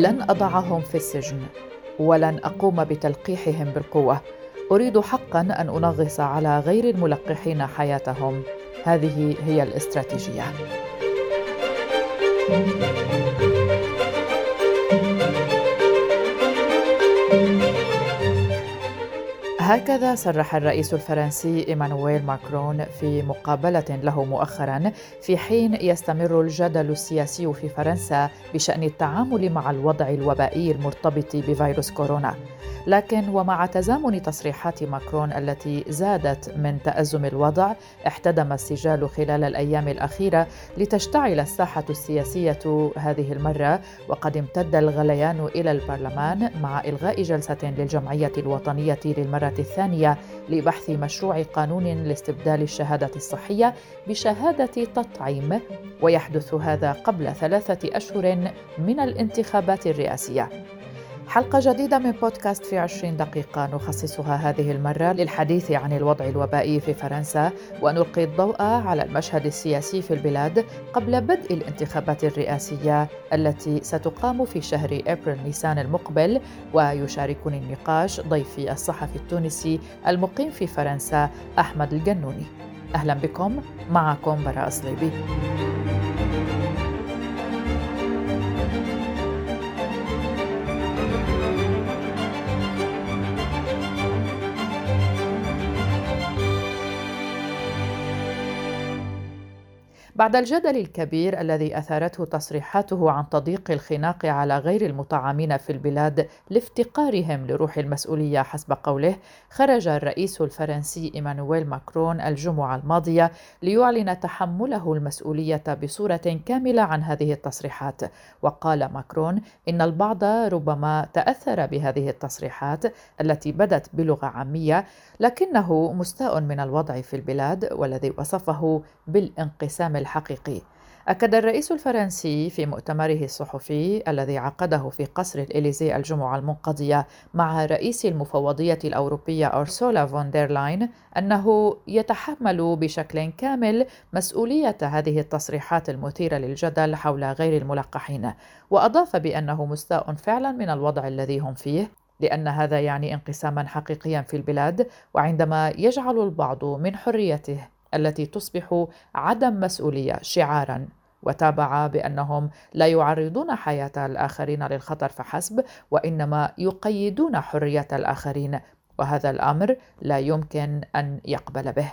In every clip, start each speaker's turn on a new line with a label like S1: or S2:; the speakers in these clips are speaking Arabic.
S1: لن أضعهم في السجن ولن أقوم بتلقيحهم بالقوة. أريد حقا أن أنغص على غير الملقحين حياتهم. هذه هي الاستراتيجية. هكذا صرح الرئيس الفرنسي إيمانويل ماكرون في مقابلة له مؤخرا في حين يستمر الجدل السياسي في فرنسا بشأن التعامل مع الوضع الوبائي المرتبط بفيروس كورونا. لكن ومع تزامن تصريحات ماكرون التي زادت من تأزم الوضع احتدم السجال خلال الأيام الأخيرة لتشتعل الساحة السياسية هذه المرة وقد امتد الغليان إلى البرلمان مع إلغاء جلسة للجمعية الوطنية للمرة الثانية لبحث مشروع قانون لاستبدال الشهاده الصحية بشهادة تطعيم ويحدث هذا قبل ثلاثة أشهر من الانتخابات الرئاسية. حلقة جديدة من بودكاست في عشرين دقيقة. نخصصها هذه المرة للحديث عن الوضع الوبائي في فرنسا ونلقي الضوء على المشهد السياسي في البلاد قبل بدء الانتخابات الرئاسية التي ستقام في شهر إبريل نيسان المقبل. ويشاركني النقاش ضيفي الصحفي التونسي المقيم في فرنسا أحمد الجنوني. أهلا بكم. معكم براء صليبي. بعد الجدل الكبير الذي أثارته تصريحاته عن تضييق الخناق على غير المطعمين في البلاد لافتقارهم لروح المسؤولية حسب قوله خرج الرئيس الفرنسي إيمانويل ماكرون الجمعة الماضية ليعلن تحمله المسؤولية بصورة كاملة عن هذه التصريحات. وقال ماكرون إن البعض ربما تأثر بهذه التصريحات التي بدت بلغة عامية لكنه مستاء من الوضع في البلاد والذي وصفه بالانقسام الحقيقي. أكد الرئيس الفرنسي في مؤتمره الصحفي الذي عقده في قصر الإليزي الجمعة المنقضية مع رئيسة المفوضية الأوروبية أرسولا فون دير لاين أنه يتحمل بشكل كامل مسؤولية هذه التصريحات المثيرة للجدل حول غير الملقحين وأضاف بأنه مستاء فعلا من الوضع الذي هم فيه لأن هذا يعني انقساما حقيقيا في البلاد وعندما يجعل البعض من حريته التي تصبح عدم مسؤولية شعارا وتابع بأنهم لا يعرضون حياة الآخرين للخطر فحسب وإنما يقيدون حرية الآخرين وهذا الأمر لا يمكن أن يقبل به.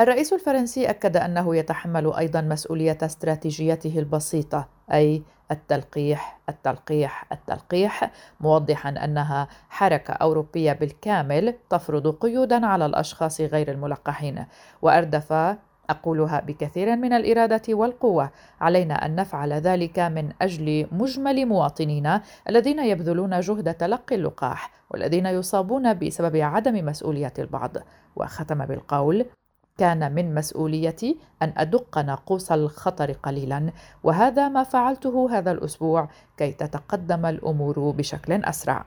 S1: الرئيس الفرنسي أكد أنه يتحمل أيضا مسؤولية استراتيجيته البسيطة أي التلقيح التلقيح التلقيح موضحا أنها حركة أوروبية بالكامل تفرض قيودا على الأشخاص غير الملقحين. وأردف أقولها بكثير من الإرادة والقوة علينا أن نفعل ذلك من أجل مجمل مواطنينا الذين يبذلون جهد تلقي اللقاح والذين يصابون بسبب عدم مسؤولية البعض. وختم بالقول كان من مسؤوليتي أن أدق ناقوس الخطر قليلا وهذا ما فعلته هذا الأسبوع كي تتقدم الأمور بشكل أسرع.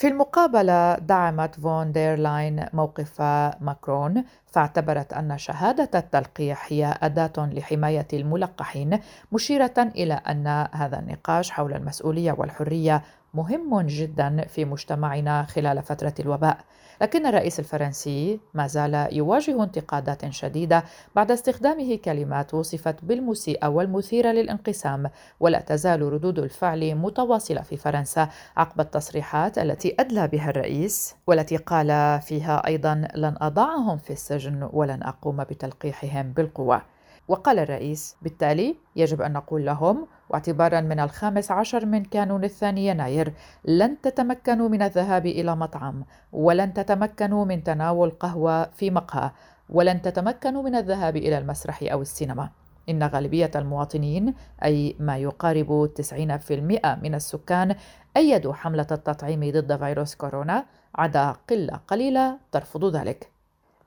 S1: في المقابل دعمت فون دير لاين موقف ماكرون فاعتبرت أن شهادة التلقيح هي أداة لحماية الملقحين مشيرة إلى أن هذا النقاش حول المسؤولية والحرية مهم جدا في مجتمعنا خلال فترة الوباء لكن الرئيس الفرنسي ما زال يواجه انتقادات شديدة بعد استخدامه كلمات وصفت بالمسيئه والمثيرة للانقسام ولا تزال ردود الفعل متواصلة في فرنسا عقب التصريحات التي أدلى بها الرئيس والتي قال فيها أيضا لن أضعهم في السجن ولن أقوم بتلقيحهم بالقوة وقال الرئيس بالتالي يجب أن نقول لهم واعتبارا من الخامس عشر من كانون الثاني يناير لن تتمكنوا من الذهاب إلى مطعم ولن تتمكنوا من تناول قهوة في مقهى ولن تتمكنوا من الذهاب إلى المسرح أو السينما. إن غالبية المواطنين أي ما يقارب 90% من السكان أيدوا حملة التطعيم ضد فيروس كورونا عدا قلة قليلة ترفض ذلك.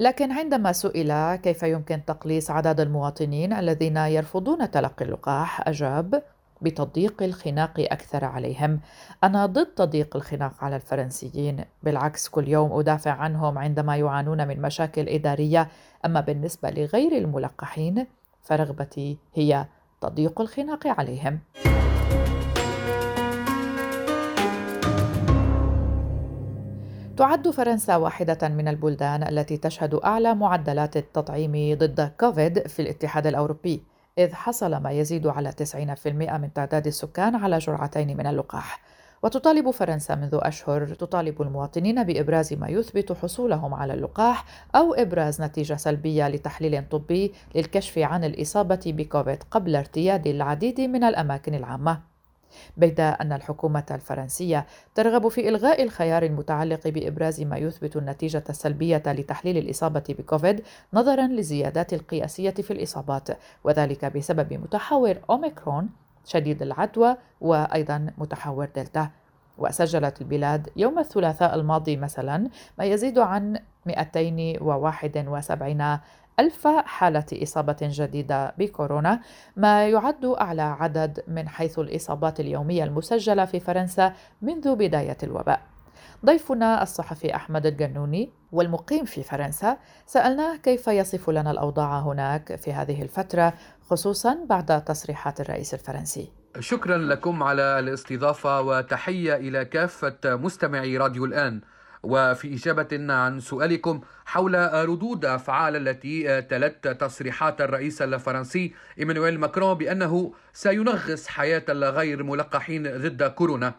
S1: لكن عندما سئل كيف يمكن تقليص عدد المواطنين الذين يرفضون تلقي اللقاح أجاب بتضييق الخناق أكثر عليهم. أنا ضد تضييق الخناق على الفرنسيين. بالعكس كل يوم أدافع عنهم عندما يعانون من مشاكل إدارية. أما بالنسبة لغير الملقحين فرغبتي هي تضييق الخناق عليهم. تعد فرنسا واحدة من البلدان التي تشهد أعلى معدلات التطعيم ضد كوفيد في الاتحاد الأوروبي إذ حصل ما يزيد على 90% من تعداد السكان على جرعتين من اللقاح. وتطالب فرنسا منذ أشهر تطالب المواطنين بإبراز ما يثبت حصولهم على اللقاح أو إبراز نتيجة سلبية لتحليل طبي للكشف عن الإصابة بكوفيد قبل ارتياد العديد من الأماكن العامة. بيد أن الحكومة الفرنسية ترغب في إلغاء الخيار المتعلق بإبراز ما يثبت النتيجة السلبية لتحليل الإصابة بكوفيد نظرا للزيادات القياسية في الإصابات وذلك بسبب متحور أوميكرون شديد العدوى وأيضا متحور دلتا. وسجلت البلاد يوم الثلاثاء الماضي مثلا ما يزيد عن 271 ألف حالة إصابة جديدة بكورونا ما يعد أعلى عدد من حيث الإصابات اليومية المسجلة في فرنسا منذ بداية الوباء. ضيفنا الصحفي أحمد الجنوني والمقيم في فرنسا سألناه كيف يصف لنا الأوضاع هناك في هذه الفترة خصوصا بعد تصريحات الرئيس الفرنسي.
S2: شكرا لكم على الاستضافة وتحية إلى كافة مستمعي راديو الآن. وفي إجابة عن سؤالكم حول ردود أفعال التي تلت تصريحات الرئيس الفرنسي إيمانويل ماكرون بأنه سينغص حياة الغير ملقحين ضد كورونا.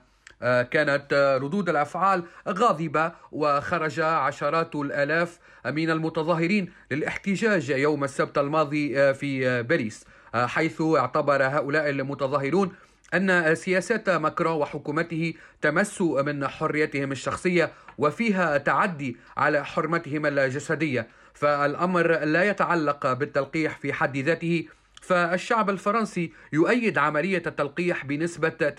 S2: كانت ردود الأفعال غاضبة وخرج عشرات الآلاف من المتظاهرين للاحتجاج يوم السبت الماضي في باريس حيث اعتبر هؤلاء المتظاهرون أن سياسات ماكرون وحكومته تمس من حريتهم الشخصية وفيها تعدي على حرمتهم الجسدية فالأمر لا يتعلق بالتلقيح في حد ذاته فالشعب الفرنسي يؤيد عملية التلقيح بنسبة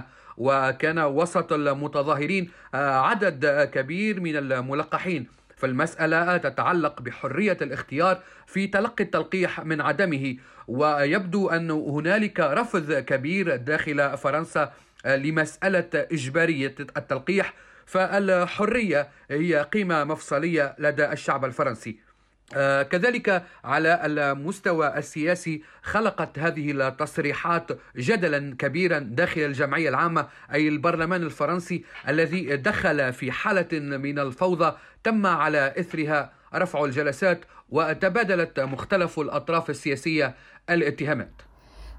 S2: 90% وكان وسط المتظاهرين عدد كبير من الملقحين. فالمسألة تتعلق بحرية الاختيار في تلقي التلقيح من عدمه ويبدو أن هنالك رفض كبير داخل فرنسا لمسألة إجبارية التلقيح فالحرية هي قيمة مفصلية لدى الشعب الفرنسي. كذلك على المستوى السياسي خلقت هذه التصريحات جدلا كبيرا داخل الجمعية العامة أي البرلمان الفرنسي الذي دخل في حالة من الفوضى تم على إثرها. رفع الجلسات وتبادلت مختلف الأطراف السياسية الاتهامات.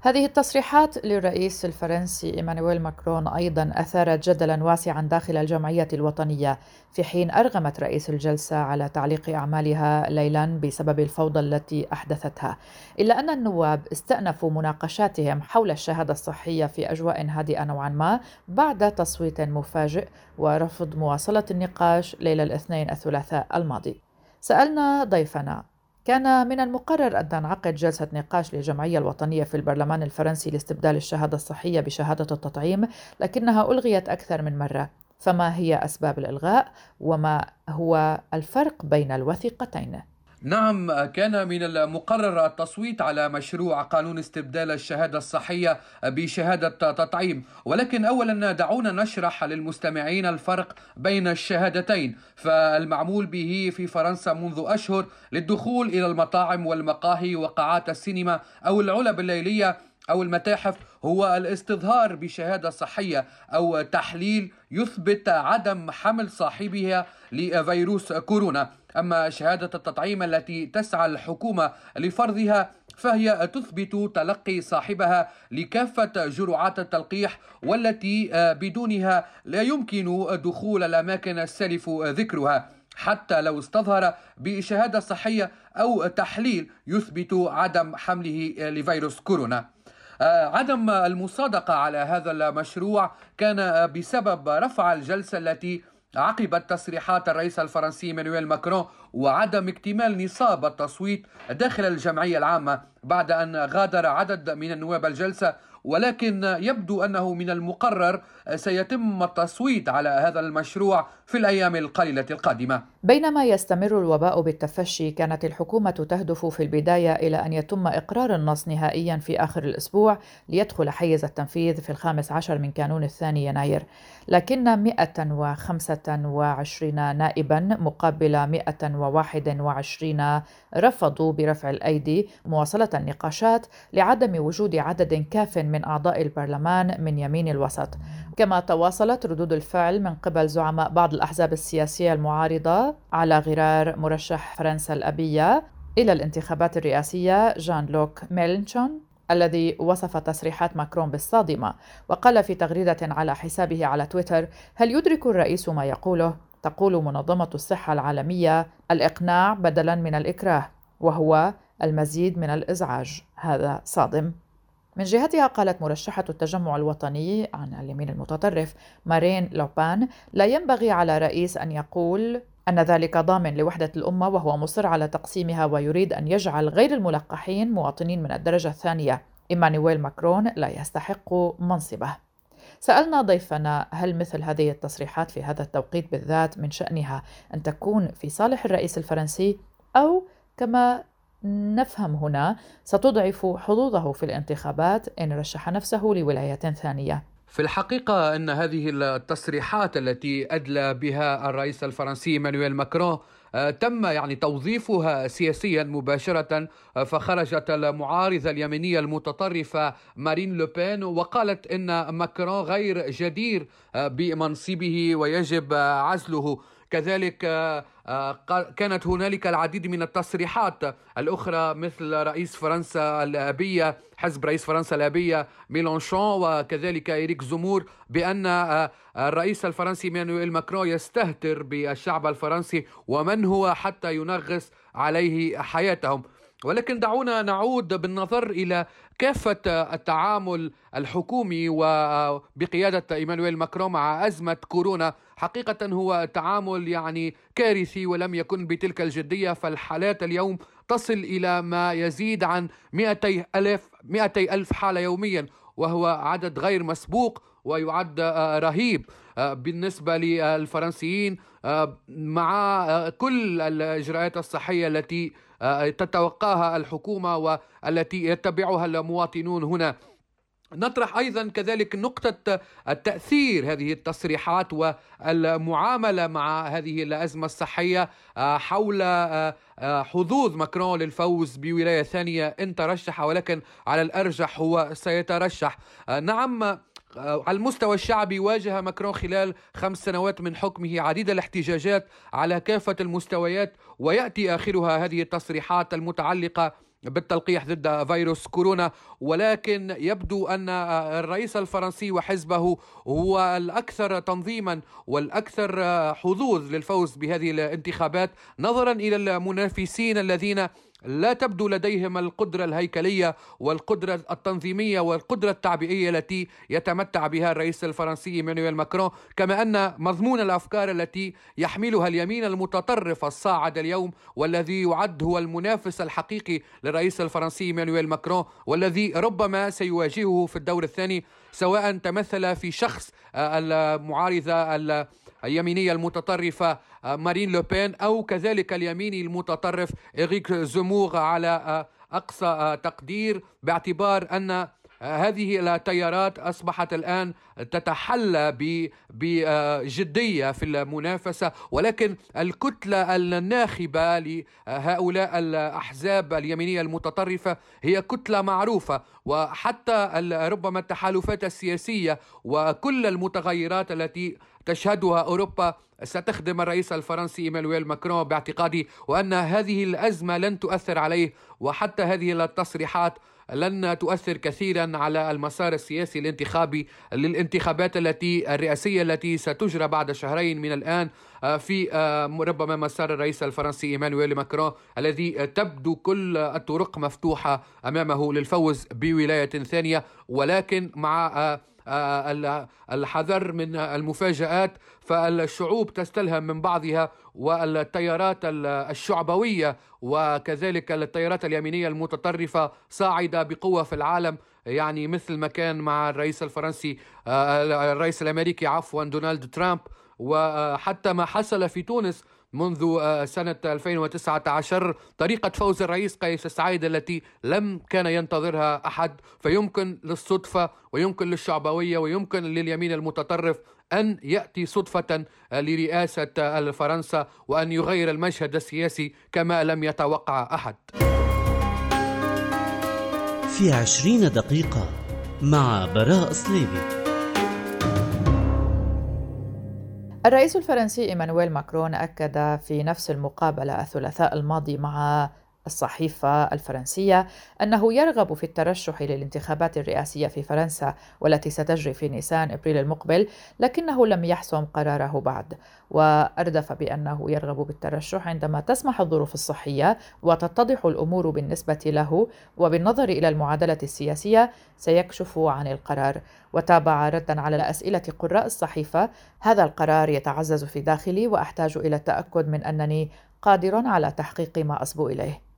S1: هذه التصريحات للرئيس الفرنسي إيمانويل ماكرون أيضا اثارت جدلا واسعا داخل الجمعية الوطنية في حين أرغمت رئيس الجلسة على تعليق أعمالها ليلا بسبب الفوضى التي أحدثتها. إلا أن النواب استأنفوا مناقشاتهم حول الشهادة الصحية في أجواء هادئة نوعا ما بعد تصويت مفاجئ ورفض مواصلة النقاش ليلة الاثنين الثلاثاء الماضي. سألنا ضيفنا كان من المقرر أن تنعقد جلسة نقاش للجمعية الوطنية في البرلمان الفرنسي لاستبدال الشهادة الصحية بشهادة التطعيم لكنها ألغيت أكثر من مرة فما هي أسباب الإلغاء وما هو الفرق بين الوثيقتين؟
S2: نعم كان من المقرر التصويت على مشروع قانون استبدال الشهادة الصحية بشهادة تطعيم. ولكن اولا دعونا نشرح للمستمعين الفرق بين الشهادتين. فالمعمول به في فرنسا منذ أشهر للدخول إلى المطاعم والمقاهي وقاعات السينما أو العلب الليلية أو المتاحف هو الاستظهار بشهادة صحية أو تحليل يثبت عدم حمل صاحبها لفيروس كورونا. أما شهادة التطعيم التي تسعى الحكومة لفرضها فهي تثبت تلقي صاحبها لكافة جرعات التلقيح والتي بدونها لا يمكن دخول الأماكن السلف ذكرها. حتى لو استظهر بشهادة صحية أو تحليل يثبت عدم حمله لفيروس كورونا. آه، عدم المصادقة على هذا المشروع كان بسبب رفع الجلسة التي عقبت تصريحات الرئيس الفرنسي مانويل ماكرون وعدم اكتمال نصاب التصويت داخل الجمعية العامة بعد أن غادر عدد من النواب الجلسة ولكن يبدو أنه من المقرر سيتم التصويت على هذا المشروع في الأيام القليلة القادمة.
S1: بينما يستمر الوباء بالتفشي كانت الحكومة تهدف في البداية إلى أن يتم إقرار النص نهائيا في آخر الأسبوع ليدخل حيز التنفيذ في الخامس عشر من كانون الثاني يناير، لكن 125 نائبا مقابل 121 رفضوا برفع الأيدي مواصلة النقاشات لعدم وجود عدد كاف من أعضاء البرلمان من يمين الوسط. كما تواصلت ردود الفعل من قبل زعماء بعض الأحزاب السياسية المعارضة على غرار مرشح فرنسا الأبية إلى الانتخابات الرئاسية جان لوك ميلنشون الذي وصف تصريحات ماكرون بالصادمة وقال في تغريدة على حسابه على تويتر هل يدرك الرئيس ما يقوله؟ تقول منظمة الصحة العالمية الإقناع بدلا من الإكراه وهو المزيد من الإزعاج. هذا صادم. من جهتها قالت مرشحة التجمع الوطني عن اليمين المتطرف مارين لوبان لا ينبغي على رئيس أن يقول أن ذلك ضامن لوحدة الأمة وهو مصر على تقسيمها ويريد أن يجعل غير الملقحين مواطنين من الدرجة الثانية إيمانويل ماكرون لا يستحق منصبه. سألنا ضيفنا هل مثل هذه التصريحات في هذا التوقيت بالذات من شأنها أن تكون في صالح الرئيس الفرنسي أو كما نفهم هنا ستضعف حظوظه في الانتخابات إن رشح نفسه لولاية ثانية.
S2: في الحقيقة أن هذه التصريحات التي أدلى بها الرئيس الفرنسي مانويل ماكرون آه، تم يعني توظيفها سياسيا مباشرة آه، فخرجت المعارضة اليمينية المتطرفة مارين لوبين وقالت إن ماكرون غير جدير آه، بمنصبه ويجب عزله. كذلك كانت هنالك العديد من التصريحات الأخرى مثل رئيس فرنسا الأبية حزب رئيس فرنسا الأبية ميلانشون وكذلك إريك زمور بأن الرئيس الفرنسي مانويل ماكرون يستهتر بالشعب الفرنسي ومن هو حتى ينغص عليه حياتهم. ولكن دعونا نعود بالنظر إلى كافة التعامل الحكومي وبقيادة إيمانويل ماكرون مع أزمة كورونا. حقيقة هو تعامل يعني كارثي ولم يكن بتلك الجدية فالحالات اليوم تصل إلى ما يزيد عن 200 ألف 200 ألف حالة يوميا وهو عدد غير مسبوق ويعد رهيب. بالنسبة للفرنسيين مع كل الإجراءات الصحية التي تتوقاها الحكومة والتي يتبعها المواطنون هنا. نطرح أيضا كذلك نقطة التأثير هذه التصريحات والمعاملة مع هذه الأزمة الصحية آه، حول آه، حظوظ ماكرون للفوز بولاية ثانية إن ترشح ولكن على الأرجح هو سيترشح. نعم آه، على المستوى الشعبي واجه ماكرون خلال خمس سنوات من حكمه عديد الاحتجاجات على كافة المستويات ويأتي آخرها هذه التصريحات المتعلقة بالتلقيح ضد فيروس كورونا. ولكن يبدو أن الرئيس الفرنسي وحزبه هو الأكثر تنظيما والأكثر حظوظ للفوز بهذه الانتخابات نظرا إلى المنافسين الذين لا تبدو لديهم القدرة الهيكلية والقدرة التنظيمية والقدرة التعبئية التي يتمتع بها الرئيس الفرنسي إيمانويل ماكرون كما أن مضمون الأفكار التي يحملها اليمين المتطرف الصاعد اليوم والذي يعد هو المنافس الحقيقي للرئيس الفرنسي إيمانويل ماكرون والذي ربما سيواجهه في الدور الثاني سواء تمثل في شخص المعارضة اليمينية المتطرفة آه، مارين لوبين أو كذلك اليميني المتطرف إريك زمور على آه، أقصى آه، تقدير باعتبار أن هذه التيارات أصبحت الآن تتحلى بجدية في المنافسة ولكن الكتلة الناخبة لهؤلاء الأحزاب اليمينية المتطرفة هي كتلة معروفة وحتى ربما التحالفات السياسية وكل المتغيرات التي تشهدها أوروبا ستخدم الرئيس الفرنسي إيمانويل ماكرون باعتقادي وأن هذه الأزمة لن تؤثر عليه وحتى هذه التصريحات لن تؤثر كثيرا على المسار السياسي الانتخابي للانتخابات التي الرئاسية التي ستجرى بعد شهرين من الآن آه، في آه، ربما مسار الرئيس الفرنسي إيمانويل ماكرون الذي تبدو كل الطرق مفتوحة أمامه للفوز بولاية ثانية ولكن مع آه، الحذر من المفاجآت فالشعوب تستلهم من بعضها والتيارات الشعبوية وكذلك التيارات اليمينية المتطرفة صاعدة بقوة في العالم. يعني مثل ما كان مع الرئيس الفرنسي آه، الرئيس الأمريكي عفوا دونالد ترامب. وحتى ما حصل في تونس منذ آه، سنة 2019 طريقة فوز الرئيس قيس سعيد التي لم كان ينتظرها أحد فيمكن للصدفة ويمكن للشعبوية ويمكن لليمين المتطرف أن يأتي صدفة آه، لرئاسة آه، فرنسا وأن يغير المشهد السياسي كما لم يتوقع أحد.
S3: في عشرين دقيقة مع براء صليبي
S1: الرئيس الفرنسي إيمانويل ماكرون أكد في نفس المقابلة الثلاثاء الماضي مع الصحيفة الفرنسية أنه يرغب في الترشح للانتخابات الرئاسية في فرنسا والتي ستجري في نيسان إبريل المقبل لكنه لم يحسم قراره بعد. وأردف بأنه يرغب بالترشح عندما تسمح الظروف الصحية وتتضح الأمور بالنسبة له وبالنظر إلى المعادلة السياسية سيكشف عن القرار. وتابع ردا على أسئلة قراء الصحيفة هذا القرار يتعزز في داخلي وأحتاج إلى التأكد من أنني قادر على تحقيق ما أصبو إليه.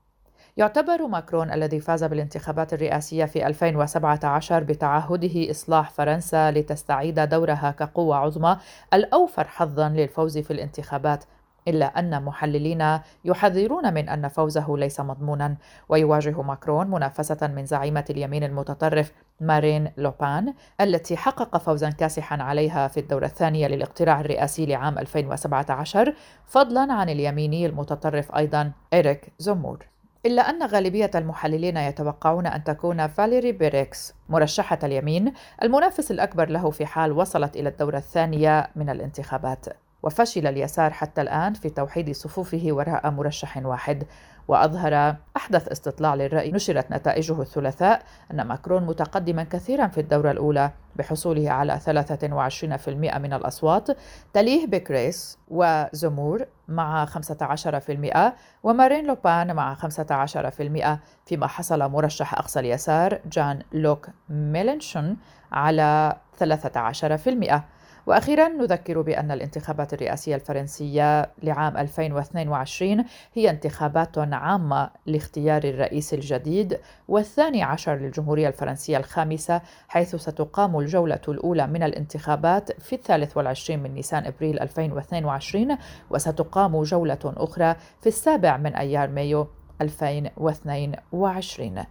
S1: يعتبر ماكرون الذي فاز بالانتخابات الرئاسية في 2017 بتعهده إصلاح فرنسا لتستعيد دورها كقوة عظمى الأوفر حظا للفوز في الانتخابات إلا أن محللين يحذرون من أن فوزه ليس مضمونا. ويواجه ماكرون منافسة من زعيمة اليمين المتطرف مارين لوبان التي حقق فوزا كاسحا عليها في الدورة الثانية للاقتراع الرئاسي لعام 2017 فضلا عن اليميني المتطرف أيضا إريك زمور. إلا أن غالبية المحللين يتوقعون أن تكون فاليري بيكريس مرشحة اليمين المنافس الأكبر له في حال وصلت إلى الدورة الثانية من الانتخابات. وفشل اليسار حتى الآن في توحيد صفوفه وراء مرشح واحد. وأظهر أحدث استطلاع للرأي نشرت نتائجه الثلاثاء أن ماكرون متقدما كثيرا في الدورة الأولى بحصوله على 23% من الأصوات تليه بكريس وزمور مع 15% ومارين لوبان مع 15% فيما حصل مرشح أقصى اليسار جان لوك ميلنشون على 13% وأخيرا نذكر بأن الانتخابات الرئاسية الفرنسية لعام 2022 هي انتخابات عامة لاختيار الرئيس الجديد والثاني عشر للجمهورية الفرنسية الخامسة حيث ستقام الجولة الأولى من الانتخابات في الثالث والعشرين من نيسان إبريل 2022 وستقام جولة أخرى في السابع من أيار مايو 2022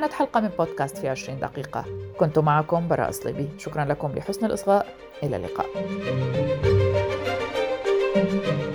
S1: كانت حلقة من بودكاست في 20 دقيقة. كنت معكم براء صليبي شكرا لكم لحسن الإصغاء. إلى اللقاء. thank you